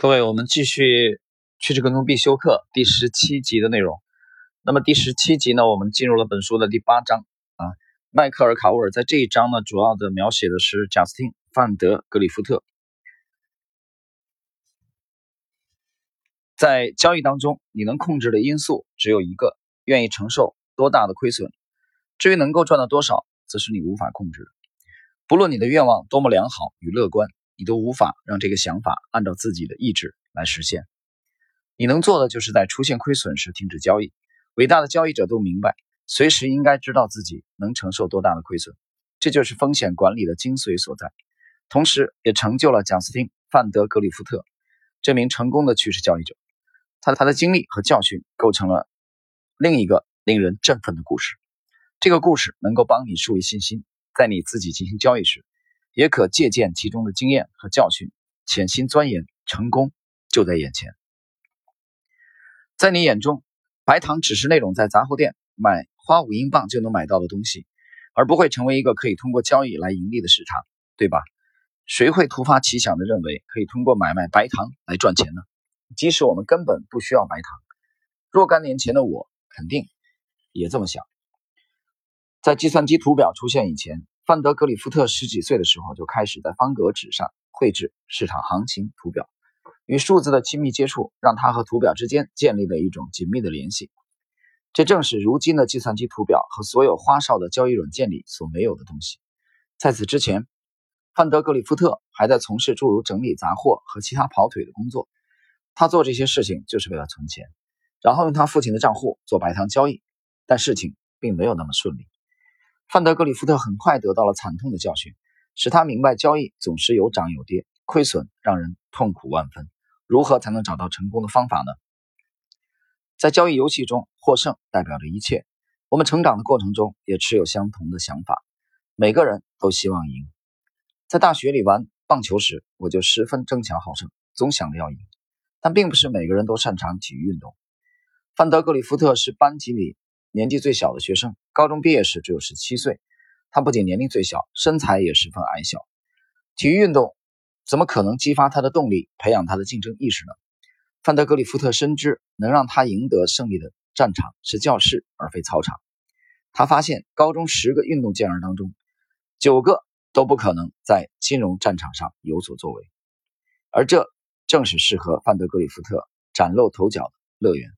各位，我们继续趋势跟踪必修课第十七集的内容。那么第十七集呢，我们进入了本书的第八章啊。迈克尔·卡沃尔在这一章呢，主要的描写的是贾斯汀·范德·格里夫特。在交易当中，你能控制的因素只有一个：愿意承受多大的亏损。至于能够赚到多少，则是你无法控制的。不论你的愿望多么良好与乐观。你都无法让这个想法按照自己的意志来实现。你能做的就是在出现亏损时停止交易。伟大的交易者都明白，随时应该知道自己能承受多大的亏损，这就是风险管理的精髓所在。同时，也成就了贾斯汀·范德格里夫特这名成功的趋势交易者。他他的经历和教训构成了另一个令人振奋的故事。这个故事能够帮你树立信心，在你自己进行交易时。也可借鉴其中的经验和教训，潜心钻研，成功就在眼前。在你眼中，白糖只是那种在杂货店买花五英镑就能买到的东西，而不会成为一个可以通过交易来盈利的市场，对吧？谁会突发奇想的认为可以通过买卖白糖来赚钱呢？即使我们根本不需要白糖，若干年前的我肯定也这么想。在计算机图表出现以前。范德格里夫特十几岁的时候就开始在方格纸上绘制市场行情图表，与数字的亲密接触让他和图表之间建立了一种紧密的联系。这正是如今的计算机图表和所有花哨的交易软件里所没有的东西。在此之前，范德格里夫特还在从事诸如整理杂货和其他跑腿的工作。他做这些事情就是为了存钱，然后用他父亲的账户做白糖交易。但事情并没有那么顺利。范德格里夫特很快得到了惨痛的教训，使他明白交易总是有涨有跌，亏损让人痛苦万分。如何才能找到成功的方法呢？在交易游戏中，获胜代表着一切。我们成长的过程中也持有相同的想法，每个人都希望赢。在大学里玩棒球时，我就十分争强好胜，总想着要赢。但并不是每个人都擅长体育运动。范德格里夫特是班级里。年纪最小的学生，高中毕业时只有十七岁。他不仅年龄最小，身材也十分矮小。体育运动怎么可能激发他的动力，培养他的竞争意识呢？范德格里夫特深知，能让他赢得胜利的战场是教室而非操场。他发现，高中十个运动健儿当中，九个都不可能在金融战场上有所作为，而这正是适合范德格里夫特崭露头角的乐园。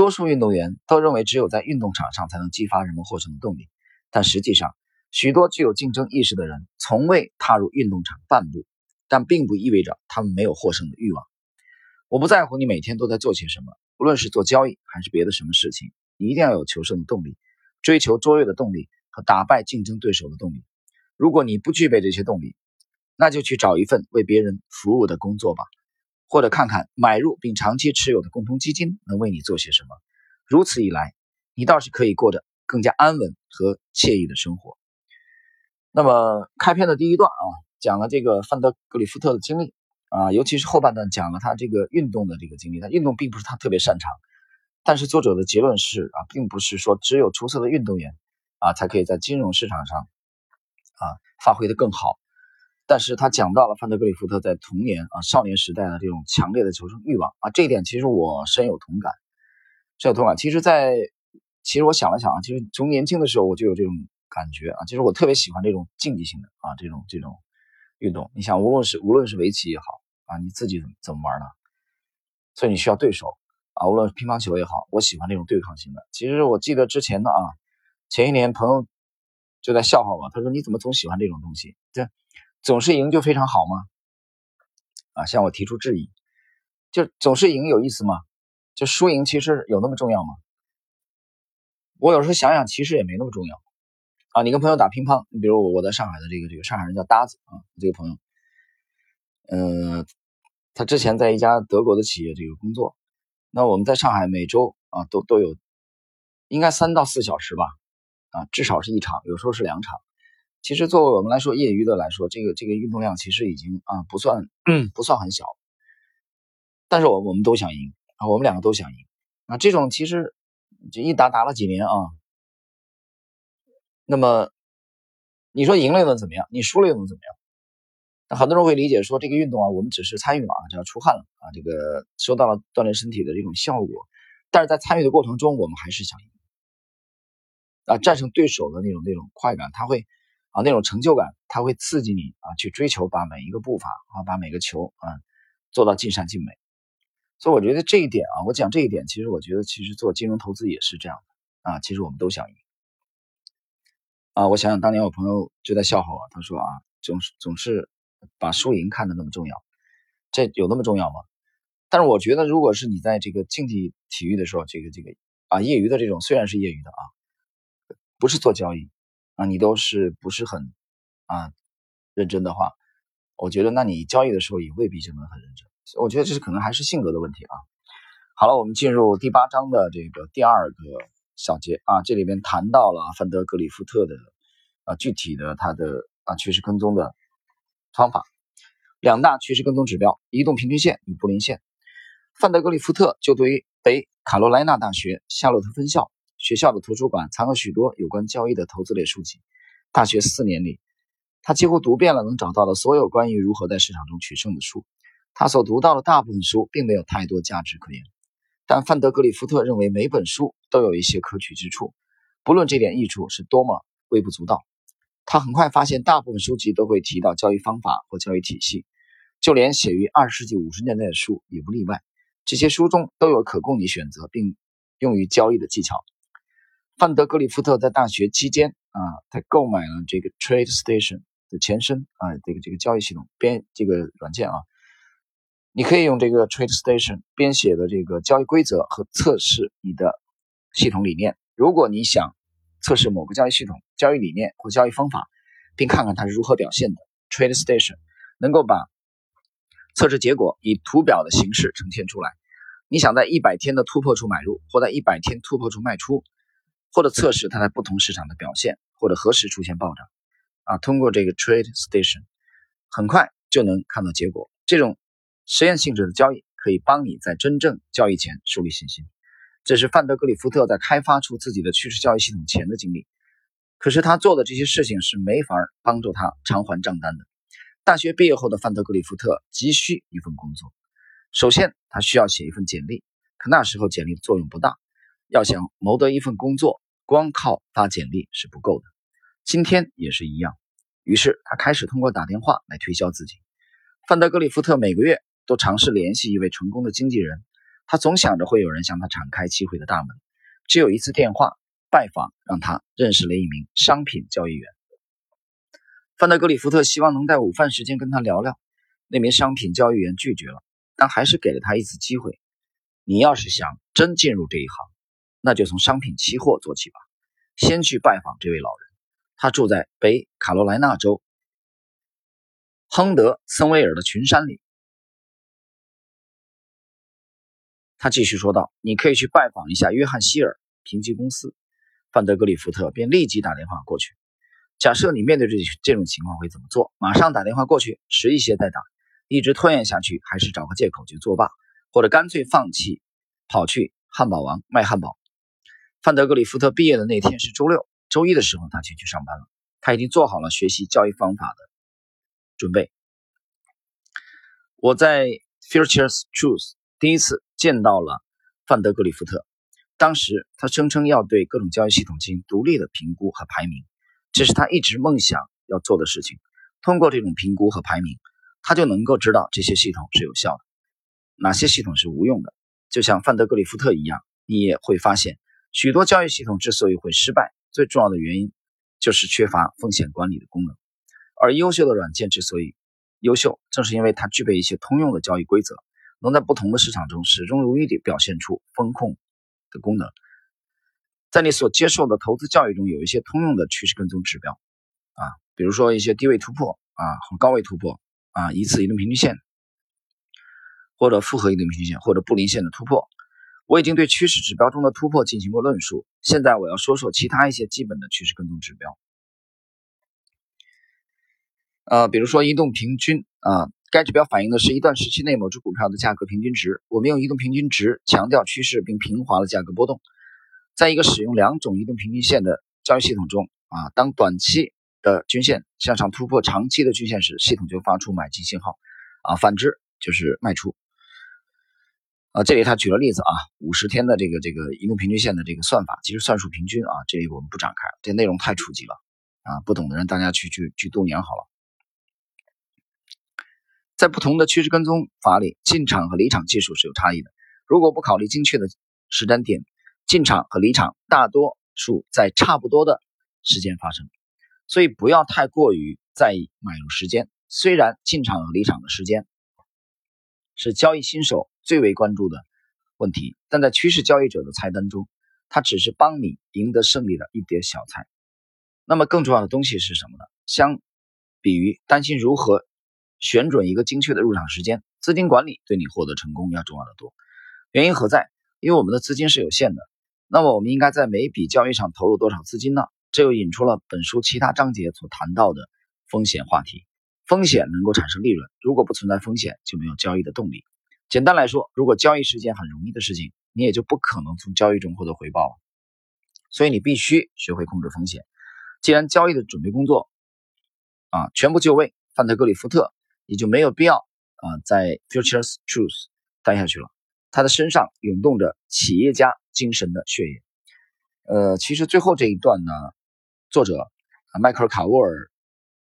多数运动员都认为，只有在运动场上才能激发人们获胜的动力。但实际上，许多具有竞争意识的人从未踏入运动场半步，但并不意味着他们没有获胜的欲望。我不在乎你每天都在做些什么，无论是做交易还是别的什么事情，你一定要有求胜的动力，追求卓越的动力和打败竞争对手的动力。如果你不具备这些动力，那就去找一份为别人服务的工作吧。或者看看买入并长期持有的共同基金能为你做些什么，如此一来，你倒是可以过得更加安稳和惬意的生活。那么开篇的第一段啊，讲了这个范德格里夫特的经历啊，尤其是后半段讲了他这个运动的这个经历。他运动并不是他特别擅长，但是作者的结论是啊，并不是说只有出色的运动员啊才可以在金融市场上啊发挥的更好。但是他讲到了范德格里夫特在童年啊少年时代的这种强烈的求胜欲望啊，这一点其实我深有同感，深有同感。其实，在其实我想了想啊，其实从年轻的时候我就有这种感觉啊，其实我特别喜欢这种竞技性的啊这种这种运动。你想，无论是无论是围棋也好啊，你自己怎么怎么玩呢？所以你需要对手啊，无论乒乓球也好，我喜欢这种对抗性的。其实我记得之前的啊，前一年朋友就在笑话我，他说你怎么总喜欢这种东西？这。总是赢就非常好吗？啊，向我提出质疑，就总是赢有意思吗？就输赢其实有那么重要吗？我有时候想想，其实也没那么重要。啊，你跟朋友打乒乓，你比如我我在上海的这个这个上海人叫搭子啊，这个朋友，嗯，他之前在一家德国的企业这个工作，那我们在上海每周啊都都有，应该三到四小时吧，啊，至少是一场，有时候是两场。其实，作为我们来说，业余的来说，这个这个运动量其实已经啊不算不算很小，但是我我们都想赢啊，我们两个都想赢啊。这种其实就一打打了几年啊，那么你说赢了又能怎么样？你输了又能怎么样？那很多人会理解说，这个运动啊，我们只是参与了啊，只要出汗了啊，这个收到了锻炼身体的这种效果。但是在参与的过程中，我们还是想赢啊，战胜对手的那种那种快感，他会啊那种成就感，它会刺激你啊去追求，把每一个步伐啊，把每个球啊做到尽善尽美。所以我觉得这一点啊，我讲这一点，其实我觉得其实做金融投资也是这样的啊，其实我们都想赢啊。我想想当年我朋友就在笑话我，他说啊，总是总是。把输赢看得那么重要，这有那么重要吗？但是我觉得，如果是你在这个竞技体育的时候，这个这个啊，业余的这种虽然是业余的啊，不是做交易啊，你都是不是很啊认真的话，我觉得那你交易的时候也未必就能很认真。我觉得这是可能还是性格的问题啊。好了，我们进入第八章的这个第二个小节啊，这里面谈到了范德格里夫特的啊具体的他的啊趋势跟踪的。方法，两大趋势跟踪指标：移动平均线与布林线。范德格里夫特就读于北卡罗来纳大学夏洛特分校，学校的图书馆藏有许多有关交易的投资类书籍。大学四年里，他几乎读遍了能找到的所有关于如何在市场中取胜的书。他所读到的大部分书并没有太多价值可言，但范德格里夫特认为每本书都有一些可取之处，不论这点益处是多么微不足道。他很快发现，大部分书籍都会提到交易方法或交易体系，就连写于二十世纪五十年代的书也不例外。这些书中都有可供你选择并用于交易的技巧。范德格里夫特在大学期间啊，他购买了这个 Trade Station 的前身啊，这个这个交易系统编这个软件啊，你可以用这个 Trade Station 编写的这个交易规则和测试你的系统理念。如果你想。测试某个交易系统、交易理念或交易方法，并看看它是如何表现的。Trade Station 能够把测试结果以图表的形式呈现出来。你想在一百天的突破处买入，或在一百天突破处卖出，或者测试它在不同市场的表现，或者何时出现暴涨，啊，通过这个 Trade Station，很快就能看到结果。这种实验性质的交易可以帮你在真正交易前树立信心。这是范德格里夫特在开发出自己的趋势交易系统前的经历，可是他做的这些事情是没法帮助他偿还账单的。大学毕业后的范德格里夫特急需一份工作，首先他需要写一份简历，可那时候简历作用不大。要想谋得一份工作，光靠发简历是不够的。今天也是一样。于是他开始通过打电话来推销自己。范德格里夫特每个月都尝试联系一位成功的经纪人。他总想着会有人向他敞开机会的大门。只有一次电话拜访，让他认识了一名商品交易员。范德格里夫特希望能在午饭时间跟他聊聊。那名商品交易员拒绝了，但还是给了他一次机会。你要是想真进入这一行，那就从商品期货做起吧。先去拜访这位老人，他住在北卡罗来纳州亨德森威尔的群山里。他继续说道：“你可以去拜访一下约翰希尔评级公司。”范德格里夫特便立即打电话过去。假设你面对这这种情况会怎么做？马上打电话过去，迟一些再打，一直拖延下去，还是找个借口就作罢，或者干脆放弃，跑去汉堡王卖汉堡。范德格里夫特毕业的那天是周六，周一的时候他就去上班了。他已经做好了学习教育方法的准备。我在 Futures Truth。第一次见到了范德格里夫特，当时他声称要对各种交易系统进行独立的评估和排名，这是他一直梦想要做的事情。通过这种评估和排名，他就能够知道这些系统是有效的，哪些系统是无用的。就像范德格里夫特一样，你也会发现，许多交易系统之所以会失败，最重要的原因就是缺乏风险管理的功能。而优秀的软件之所以优秀，正是因为它具备一些通用的交易规则。能在不同的市场中始终如一地表现出风控的功能。在你所接受的投资教育中，有一些通用的趋势跟踪指标啊，比如说一些低位突破啊和高位突破啊，一次移动平均线，或者复合移动平均线，或者布林线的突破。我已经对趋势指标中的突破进行过论述，现在我要说说其他一些基本的趋势跟踪指标。呃，比如说移动平均啊。该指标反映的是一段时期内某只股票的价格平均值。我们用移动平均值强调趋势并平滑了价格波动。在一个使用两种移动平均线的交易系统中，啊，当短期的均线向上突破长期的均线时，系统就发出买进信号，啊，反之就是卖出。啊，这里他举了例子啊，五十天的这个这个移动平均线的这个算法，其实算术平均啊，这里我们不展开，这内容太初级了啊，不懂的人大家去去去度娘好了。在不同的趋势跟踪法里，进场和离场技术是有差异的。如果不考虑精确的时间点，进场和离场大多数在差不多的时间发生，所以不要太过于在意买入时间。虽然进场和离场的时间是交易新手。最为关注的问题，但在趋势交易者的菜单中，它只是帮你赢得胜利的一碟小菜。那么更重要的东西是什么呢？相比于担心如何选准一个精确的入场时间，资金管理对你获得成功要重要的多。原因何在？因为我们的资金是有限的。那么我们应该在每笔交易上投入多少资金呢？这又引出了本书其他章节所谈到的风险话题。风险能够产生利润，如果不存在风险，就没有交易的动力。简单来说，如果交易是件很容易的事情，你也就不可能从交易中获得回报了。所以你必须学会控制风险。既然交易的准备工作啊全部就位，范特格里夫特也就没有必要啊在 Futures Truth 待下去了。他的身上涌动着企业家精神的血液。呃，其实最后这一段呢，作者啊迈克尔卡沃尔。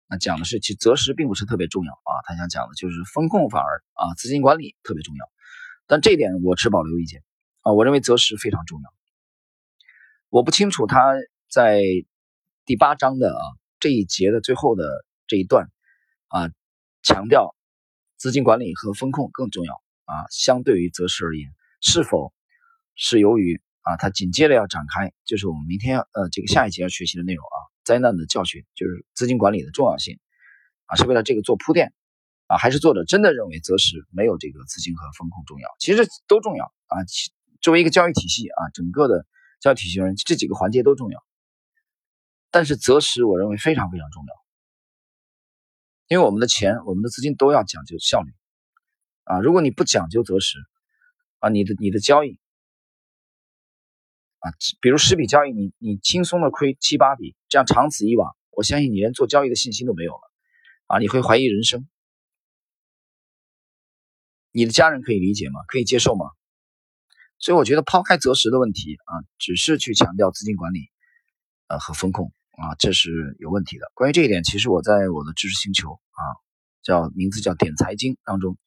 那讲的是，其实择时并不是特别重要啊。他想讲的就是风控反而啊，资金管理特别重要。但这一点我持保留意见啊。我认为择时非常重要。我不清楚他在第八章的啊这一节的最后的这一段啊，强调资金管理和风控更重要啊。相对于择时而言，是否是由于啊，他紧接着要展开，就是我们明天呃这个下一节要学习的内容啊。灾难的教训就是资金管理的重要性啊，是为了这个做铺垫啊，还是作者真的认为择时没有这个资金和风控重要？其实都重要啊。作为一个交易体系啊，整个的交易体系人这几个环节都重要，但是择时我认为非常非常重要，因为我们的钱、我们的资金都要讲究效率啊。如果你不讲究择时啊，你的你的交易。啊，比如十笔交易，你你轻松的亏七八笔，这样长此以往，我相信你连做交易的信心都没有了，啊，你会怀疑人生。你的家人可以理解吗？可以接受吗？所以我觉得抛开择时的问题啊，只是去强调资金管理，呃和风控啊，这是有问题的。关于这一点，其实我在我的知识星球啊，叫名字叫点财经当中，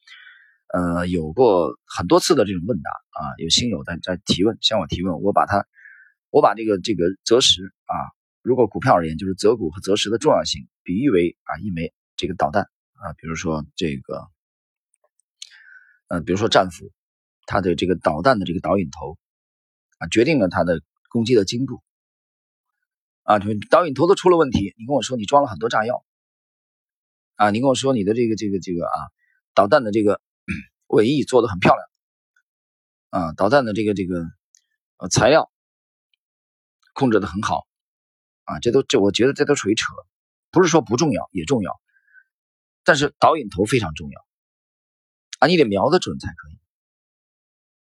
呃，有过很多次的这种问答。啊，有新友在在提问，向我提问，我把它，我把这个这个择时啊，如果股票而言，就是择股和择时的重要性，比喻为啊一枚这个导弹啊，比如说这个，呃，比如说战斧，它的这个导弹的这个导引头啊，决定了它的攻击的精度啊，导引头都出了问题，你跟我说你装了很多炸药啊，你跟我说你的这个这个这个啊，导弹的这个尾翼做的很漂亮。啊，导弹的这个这个呃材料控制的很好啊，这都这我觉得这都属于扯，不是说不重要也重要，但是导引头非常重要啊，你得瞄得准才可以。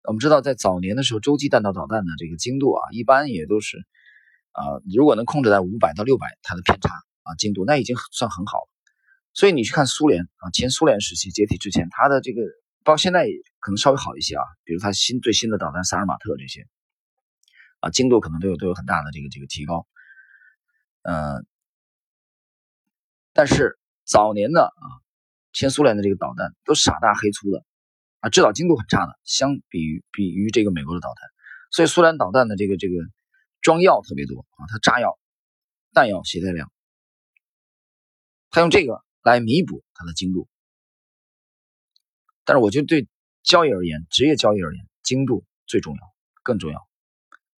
我们知道在早年的时候，洲际弹道导弹的这个精度啊，一般也都是啊，如果能控制在五百到六百，它的偏差啊精度那已经算很好了。所以你去看苏联啊，前苏联时期解体之前，它的这个。到现在可能稍微好一些啊，比如它新最新的导弹萨尔马特这些，啊精度可能都有都有很大的这个这个提高，呃，但是早年的啊，前苏联的这个导弹都傻大黑粗的，啊制导精度很差的，相比于比于这个美国的导弹，所以苏联导弹的这个这个装药特别多啊，它炸药弹药携带量，它用这个来弥补它的精度。但是我觉得对交易而言，职业交易而言，精度最重要，更重要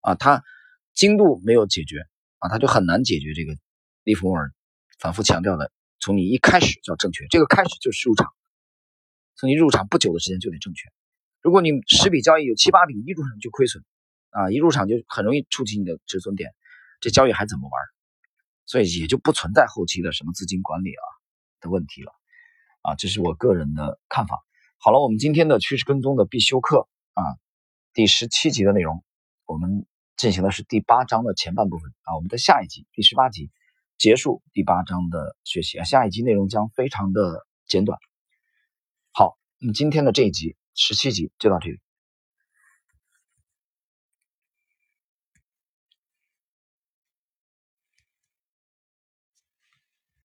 啊！它精度没有解决啊，它就很难解决这个利弗莫尔反复强调的，从你一开始就要正确，这个开始就是入场，从你入场不久的时间就得正确。如果你十笔交易有七八笔一入场就亏损啊，一入场就很容易触及你的止损点，这交易还怎么玩？所以也就不存在后期的什么资金管理啊的问题了啊，这是我个人的看法。好了，我们今天的趋势跟踪的必修课啊，第十七集的内容，我们进行的是第八章的前半部分啊。我们在下一集第十八集结束第八章的学习啊，下一集内容将非常的简短。好，那么今天的这一集十七集就到这里。